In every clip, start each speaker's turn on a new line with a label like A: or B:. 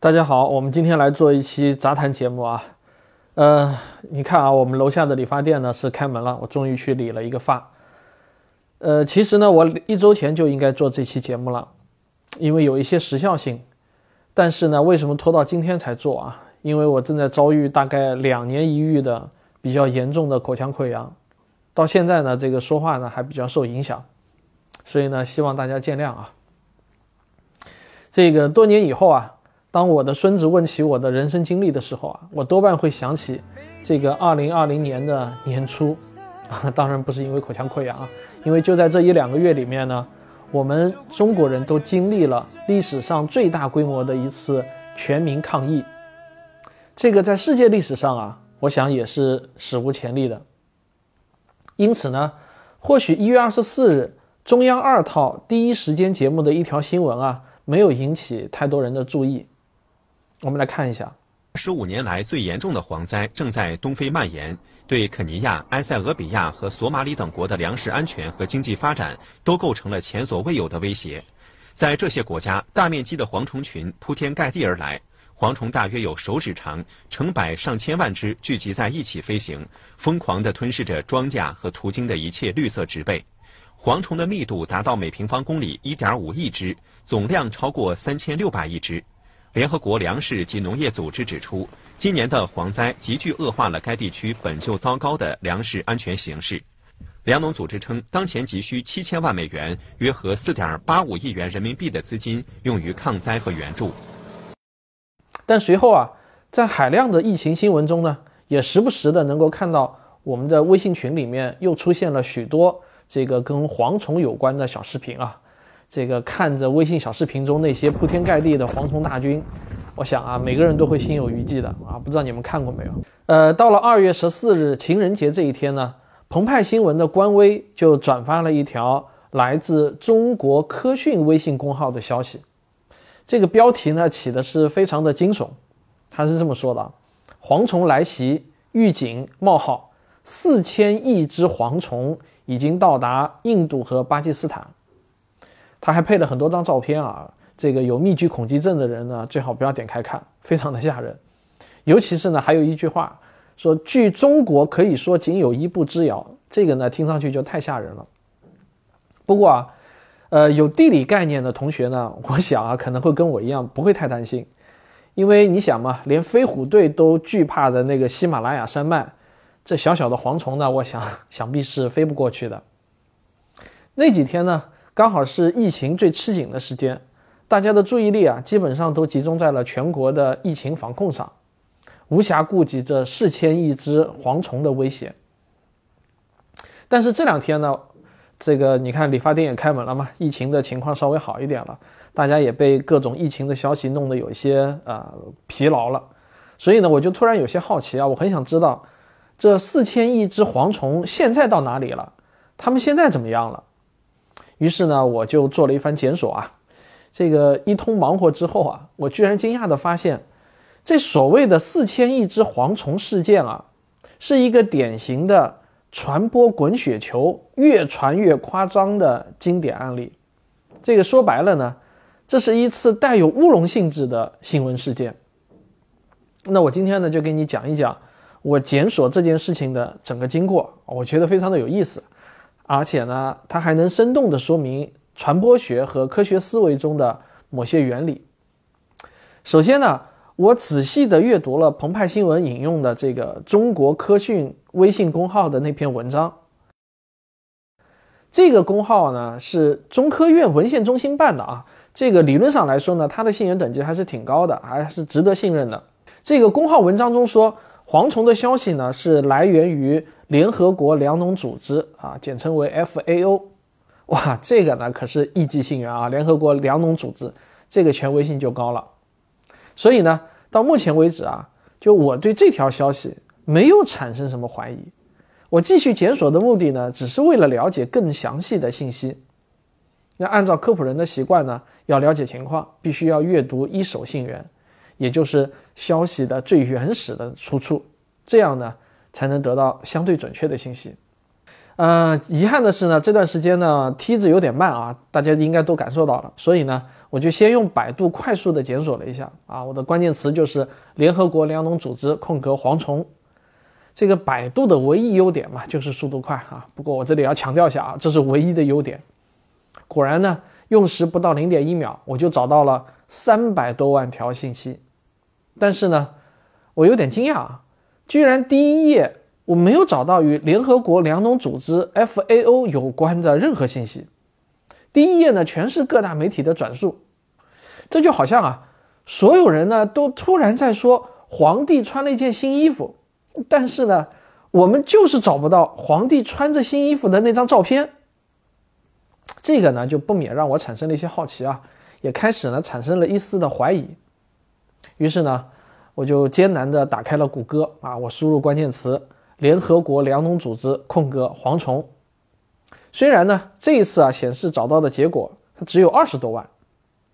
A: 大家好，我们今天来做一期杂谈节目啊。呃，你看啊，我们楼下的理发店呢是开门了，我终于去理了一个发。呃，其实呢，我一周前就应该做这期节目了，因为有一些时效性。但是呢，为什么拖到今天才做啊？因为我正在遭遇大概两年一遇的比较严重的口腔溃疡，到现在呢，这个说话呢还比较受影响，所以呢，希望大家见谅啊。这个多年以后啊。当我的孙子问起我的人生经历的时候啊，我多半会想起这个二零二零年的年初，啊，当然不是因为口腔溃疡啊，因为就在这一两个月里面呢，我们中国人都经历了历史上最大规模的一次全民抗疫，这个在世界历史上啊，我想也是史无前例的。因此呢，或许一月二十四日中央二套第一时间节目的一条新闻啊，没有引起太多人的注意。我们来看一下，
B: 十五年来最严重的蝗灾正在东非蔓延，对肯尼亚、埃塞俄比亚和索马里等国的粮食安全和经济发展都构成了前所未有的威胁。在这些国家，大面积的蝗虫群铺天盖地而来，蝗虫大约有手指长，成百上千万只聚集在一起飞行，疯狂地吞噬着庄稼和途经的一切绿色植被。蝗虫的密度达到每平方公里一点五亿只，总量超过三千六百亿只。联合国粮食及农业组织指出，今年的蝗灾急剧恶化了该地区本就糟糕的粮食安全形势。粮农组织称，当前急需七千万美元（约合四点八五亿元人民币）的资金用于抗灾和援助。
A: 但随后啊，在海量的疫情新闻中呢，也时不时的能够看到我们的微信群里面又出现了许多这个跟蝗虫有关的小视频啊。这个看着微信小视频中那些铺天盖地的蝗虫大军，我想啊，每个人都会心有余悸的啊。不知道你们看过没有？呃，到了二月十四日情人节这一天呢，澎湃新闻的官微就转发了一条来自中国科讯微信公号的消息。这个标题呢起的是非常的惊悚，他是这么说的：蝗虫来袭，预警冒号，四千亿只蝗虫已经到达印度和巴基斯坦。他还配了很多张照片啊，这个有密集恐惧症的人呢，最好不要点开看，非常的吓人。尤其是呢，还有一句话说，距中国可以说仅有一步之遥，这个呢，听上去就太吓人了。不过啊，呃，有地理概念的同学呢，我想啊，可能会跟我一样，不会太担心，因为你想嘛，连飞虎队都惧怕的那个喜马拉雅山脉，这小小的蝗虫呢，我想 想必是飞不过去的。那几天呢？刚好是疫情最吃紧的时间，大家的注意力啊，基本上都集中在了全国的疫情防控上，无暇顾及这四千亿只蝗虫的威胁。但是这两天呢，这个你看理发店也开门了嘛，疫情的情况稍微好一点了，大家也被各种疫情的消息弄得有些呃疲劳了，所以呢，我就突然有些好奇啊，我很想知道，这四千亿只蝗虫现在到哪里了？他们现在怎么样了？于是呢，我就做了一番检索啊，这个一通忙活之后啊，我居然惊讶地发现，这所谓的四千亿只蝗虫事件啊，是一个典型的传播滚雪球越传越夸张的经典案例。这个说白了呢，这是一次带有乌龙性质的新闻事件。那我今天呢，就给你讲一讲我检索这件事情的整个经过，我觉得非常的有意思。而且呢，它还能生动地说明传播学和科学思维中的某些原理。首先呢，我仔细地阅读了澎湃新闻引用的这个中国科讯微信公号的那篇文章。这个公号呢是中科院文献中心办的啊，这个理论上来说呢，它的信源等级还是挺高的，还是值得信任的。这个公号文章中说，蝗虫的消息呢是来源于。联合国粮农组织啊，简称为 FAO，哇，这个呢可是一级信源啊！联合国粮农组织这个权威性就高了。所以呢，到目前为止啊，就我对这条消息没有产生什么怀疑。我继续检索的目的呢，只是为了了解更详细的信息。那按照科普人的习惯呢，要了解情况，必须要阅读一手信源，也就是消息的最原始的出处。这样呢。才能得到相对准确的信息，呃，遗憾的是呢，这段时间呢梯子有点慢啊，大家应该都感受到了，所以呢，我就先用百度快速的检索了一下啊，我的关键词就是联合国粮农组织空格蝗虫。这个百度的唯一优点嘛，就是速度快啊。不过我这里要强调一下啊，这是唯一的优点。果然呢，用时不到零点一秒，我就找到了三百多万条信息。但是呢，我有点惊讶啊，居然第一页我没有找到与联合国粮农组织 FAO 有关的任何信息。第一页呢，全是各大媒体的转述。这就好像啊，所有人呢都突然在说皇帝穿了一件新衣服。但是呢，我们就是找不到皇帝穿着新衣服的那张照片。这个呢，就不免让我产生了一些好奇啊，也开始呢产生了一丝的怀疑。于是呢，我就艰难地打开了谷歌啊，我输入关键词“联合国粮农组织空格蝗虫”。虽然呢，这一次啊显示找到的结果它只有二十多万，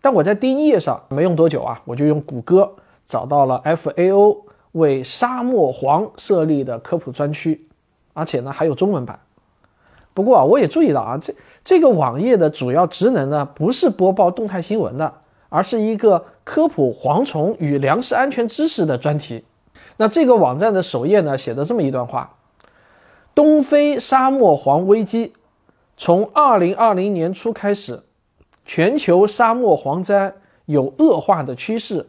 A: 但我在第一页上没用多久啊，我就用谷歌找到了 FAO。为沙漠黄设立的科普专区，而且呢还有中文版。不过啊，我也注意到啊，这这个网页的主要职能呢不是播报动态新闻的，而是一个科普蝗虫与粮食安全知识的专题。那这个网站的首页呢写的这么一段话：东非沙漠蝗危机从2020年初开始，全球沙漠蝗灾有恶化的趋势。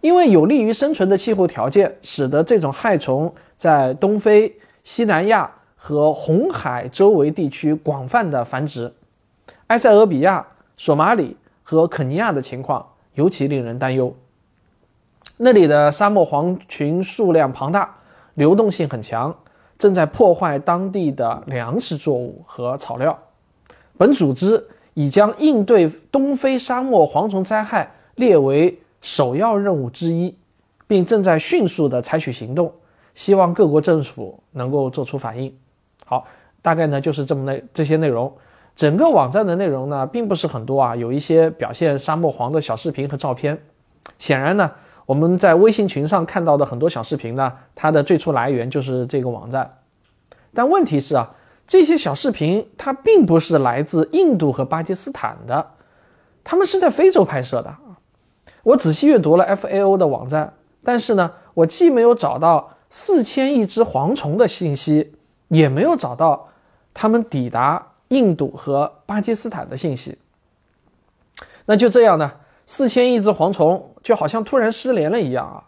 A: 因为有利于生存的气候条件，使得这种害虫在东非、西南亚和红海周围地区广泛的繁殖。埃塞俄比亚、索马里和肯尼亚的情况尤其令人担忧。那里的沙漠蝗群数量庞大，流动性很强，正在破坏当地的粮食作物和草料。本组织已将应对东非沙漠蝗虫灾害列为。首要任务之一，并正在迅速地采取行动，希望各国政府能够做出反应。好，大概呢就是这么内这些内容。整个网站的内容呢并不是很多啊，有一些表现沙漠黄的小视频和照片。显然呢，我们在微信群上看到的很多小视频呢，它的最初来源就是这个网站。但问题是啊，这些小视频它并不是来自印度和巴基斯坦的，他们是在非洲拍摄的。我仔细阅读了 FAO 的网站，但是呢，我既没有找到四千亿只蝗虫的信息，也没有找到他们抵达印度和巴基斯坦的信息。那就这样呢，四千亿只蝗虫就好像突然失联了一样啊！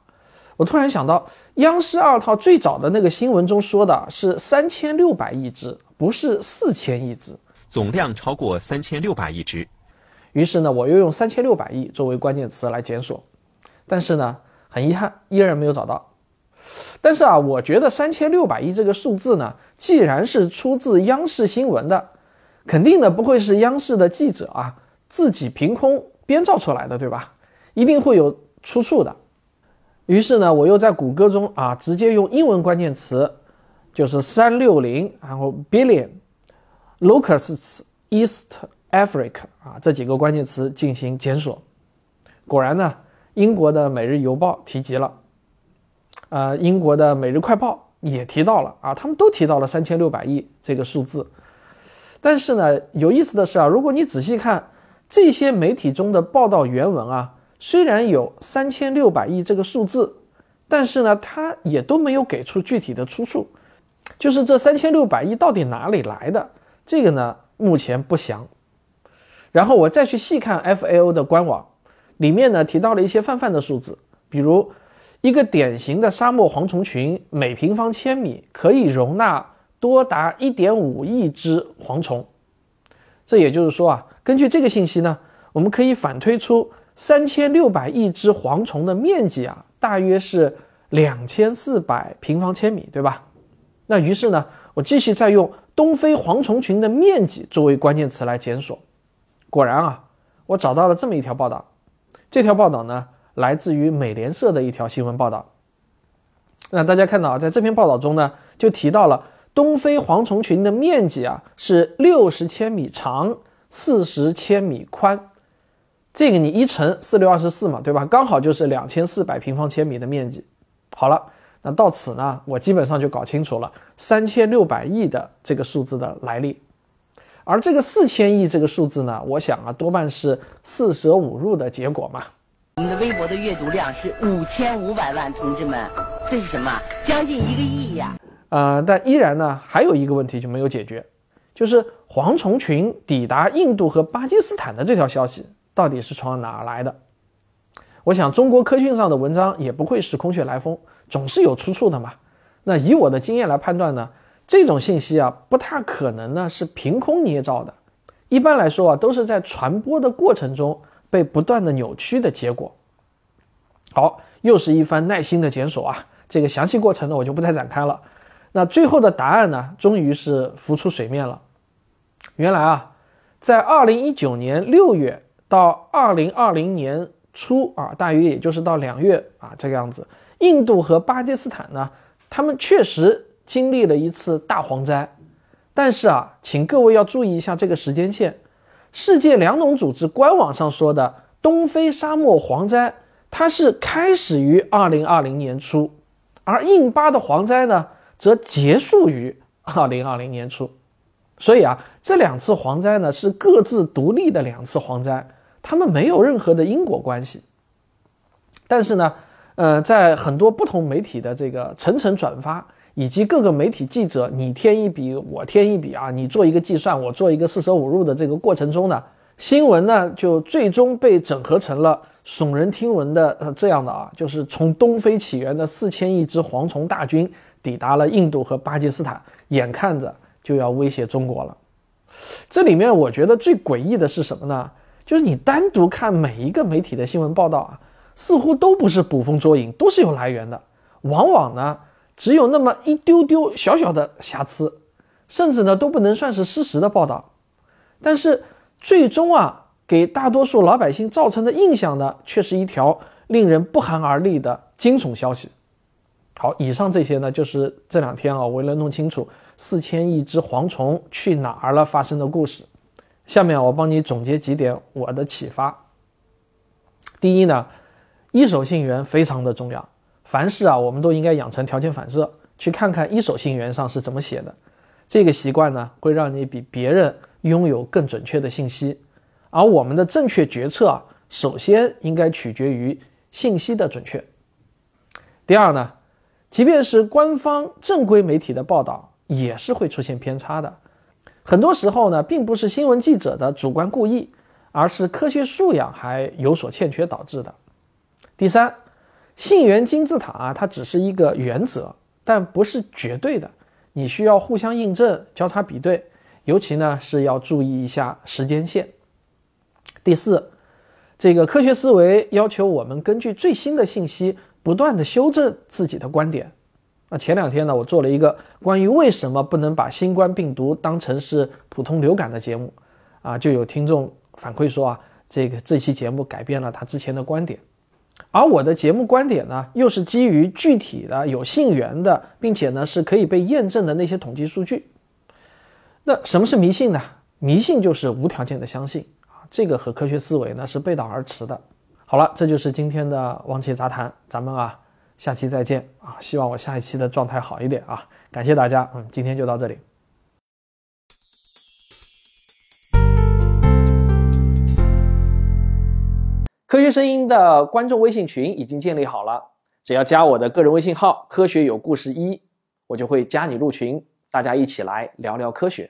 A: 我突然想到，央视二套最早的那个新闻中说的是三千六百亿只，不是四千亿只，
B: 总量超过三千六百亿只。
A: 于是呢，我又用三千六百亿作为关键词来检索，但是呢，很遗憾，依然没有找到。但是啊，我觉得三千六百亿这个数字呢，既然是出自央视新闻的，肯定的不会是央视的记者啊自己凭空编造出来的，对吧？一定会有出处的。于是呢，我又在谷歌中啊，直接用英文关键词，就是三六零，然后 billion，locusts east。Africa 啊，这几个关键词进行检索，果然呢，英国的《每日邮报》提及了，呃，英国的《每日快报》也提到了啊，他们都提到了三千六百亿这个数字。但是呢，有意思的是啊，如果你仔细看这些媒体中的报道原文啊，虽然有三千六百亿这个数字，但是呢，它也都没有给出具体的出处，就是这三千六百亿到底哪里来的，这个呢，目前不详。然后我再去细看 FAO 的官网，里面呢提到了一些泛泛的数字，比如一个典型的沙漠蝗虫群每平方千米可以容纳多达1.5亿只蝗虫。这也就是说啊，根据这个信息呢，我们可以反推出3600亿只蝗虫的面积啊，大约是2400平方千米，对吧？那于是呢，我继续再用东非蝗虫群的面积作为关键词来检索。果然啊，我找到了这么一条报道。这条报道呢，来自于美联社的一条新闻报道。那大家看到啊，在这篇报道中呢，就提到了东非蝗虫群的面积啊是六十千米长，四十千米宽。这个你一乘四六二十四嘛，对吧？刚好就是两千四百平方千米的面积。好了，那到此呢，我基本上就搞清楚了三千六百亿的这个数字的来历。而这个四千亿这个数字呢，我想啊，多半是四舍五入的结果嘛。
C: 我们的微博的阅读量是五千五百万，同志们，这是什么？将近一个亿呀！
A: 呃，但依然呢，还有一个问题就没有解决，就是蝗虫群抵达印度和巴基斯坦的这条消息到底是从哪儿来的？我想中国科讯上的文章也不会是空穴来风，总是有出处的嘛。那以我的经验来判断呢，这种信息啊，不太可能呢是凭空捏造的。一般来说啊，都是在传播的过程中被不断的扭曲的结果。好，又是一番耐心的检索啊，这个详细过程呢，我就不再展开了。那最后的答案呢，终于是浮出水面了。原来啊，在二零一九年六月到二零二零年。初啊，大约也就是到两月啊这个样子，印度和巴基斯坦呢，他们确实经历了一次大蝗灾，但是啊，请各位要注意一下这个时间线，世界粮农组织官网上说的东非沙漠蝗灾，它是开始于二零二零年初，而印巴的蝗灾呢，则结束于二零二零年初，所以啊，这两次蝗灾呢是各自独立的两次蝗灾。他们没有任何的因果关系，但是呢，呃，在很多不同媒体的这个层层转发，以及各个媒体记者你添一笔我添一笔啊，你做一个计算，我做一个四舍五入的这个过程中呢，新闻呢就最终被整合成了耸人听闻的呃这样的啊，就是从东非起源的四千亿只蝗虫大军抵达了印度和巴基斯坦，眼看着就要威胁中国了。这里面我觉得最诡异的是什么呢？就是你单独看每一个媒体的新闻报道啊，似乎都不是捕风捉影，都是有来源的。往往呢，只有那么一丢丢小小的瑕疵，甚至呢都不能算是事实的报道。但是最终啊，给大多数老百姓造成的印象呢，却是一条令人不寒而栗的惊悚消息。好，以上这些呢，就是这两天啊，为了弄清楚四千亿只蝗虫去哪儿了发生的故事。下面我帮你总结几点我的启发。第一呢，一手信源非常的重要，凡事啊我们都应该养成条件反射，去看看一手信源上是怎么写的。这个习惯呢，会让你比别人拥有更准确的信息。而我们的正确决策啊，首先应该取决于信息的准确。第二呢，即便是官方正规媒体的报道，也是会出现偏差的。很多时候呢，并不是新闻记者的主观故意，而是科学素养还有所欠缺导致的。第三，信源金字塔啊，它只是一个原则，但不是绝对的，你需要互相印证、交叉比对，尤其呢是要注意一下时间线。第四，这个科学思维要求我们根据最新的信息，不断的修正自己的观点。那前两天呢，我做了一个关于为什么不能把新冠病毒当成是普通流感的节目，啊，就有听众反馈说啊，这个这期节目改变了他之前的观点，而我的节目观点呢，又是基于具体的有信源的，并且呢是可以被验证的那些统计数据。那什么是迷信呢？迷信就是无条件的相信，这个和科学思维呢是背道而驰的。好了，这就是今天的王切杂谈，咱们啊。下期再见啊！希望我下一期的状态好一点啊！感谢大家，嗯，今天就到这里。科学声音的观众微信群已经建立好了，只要加我的个人微信号“科学有故事一”，我就会加你入群，大家一起来聊聊科学。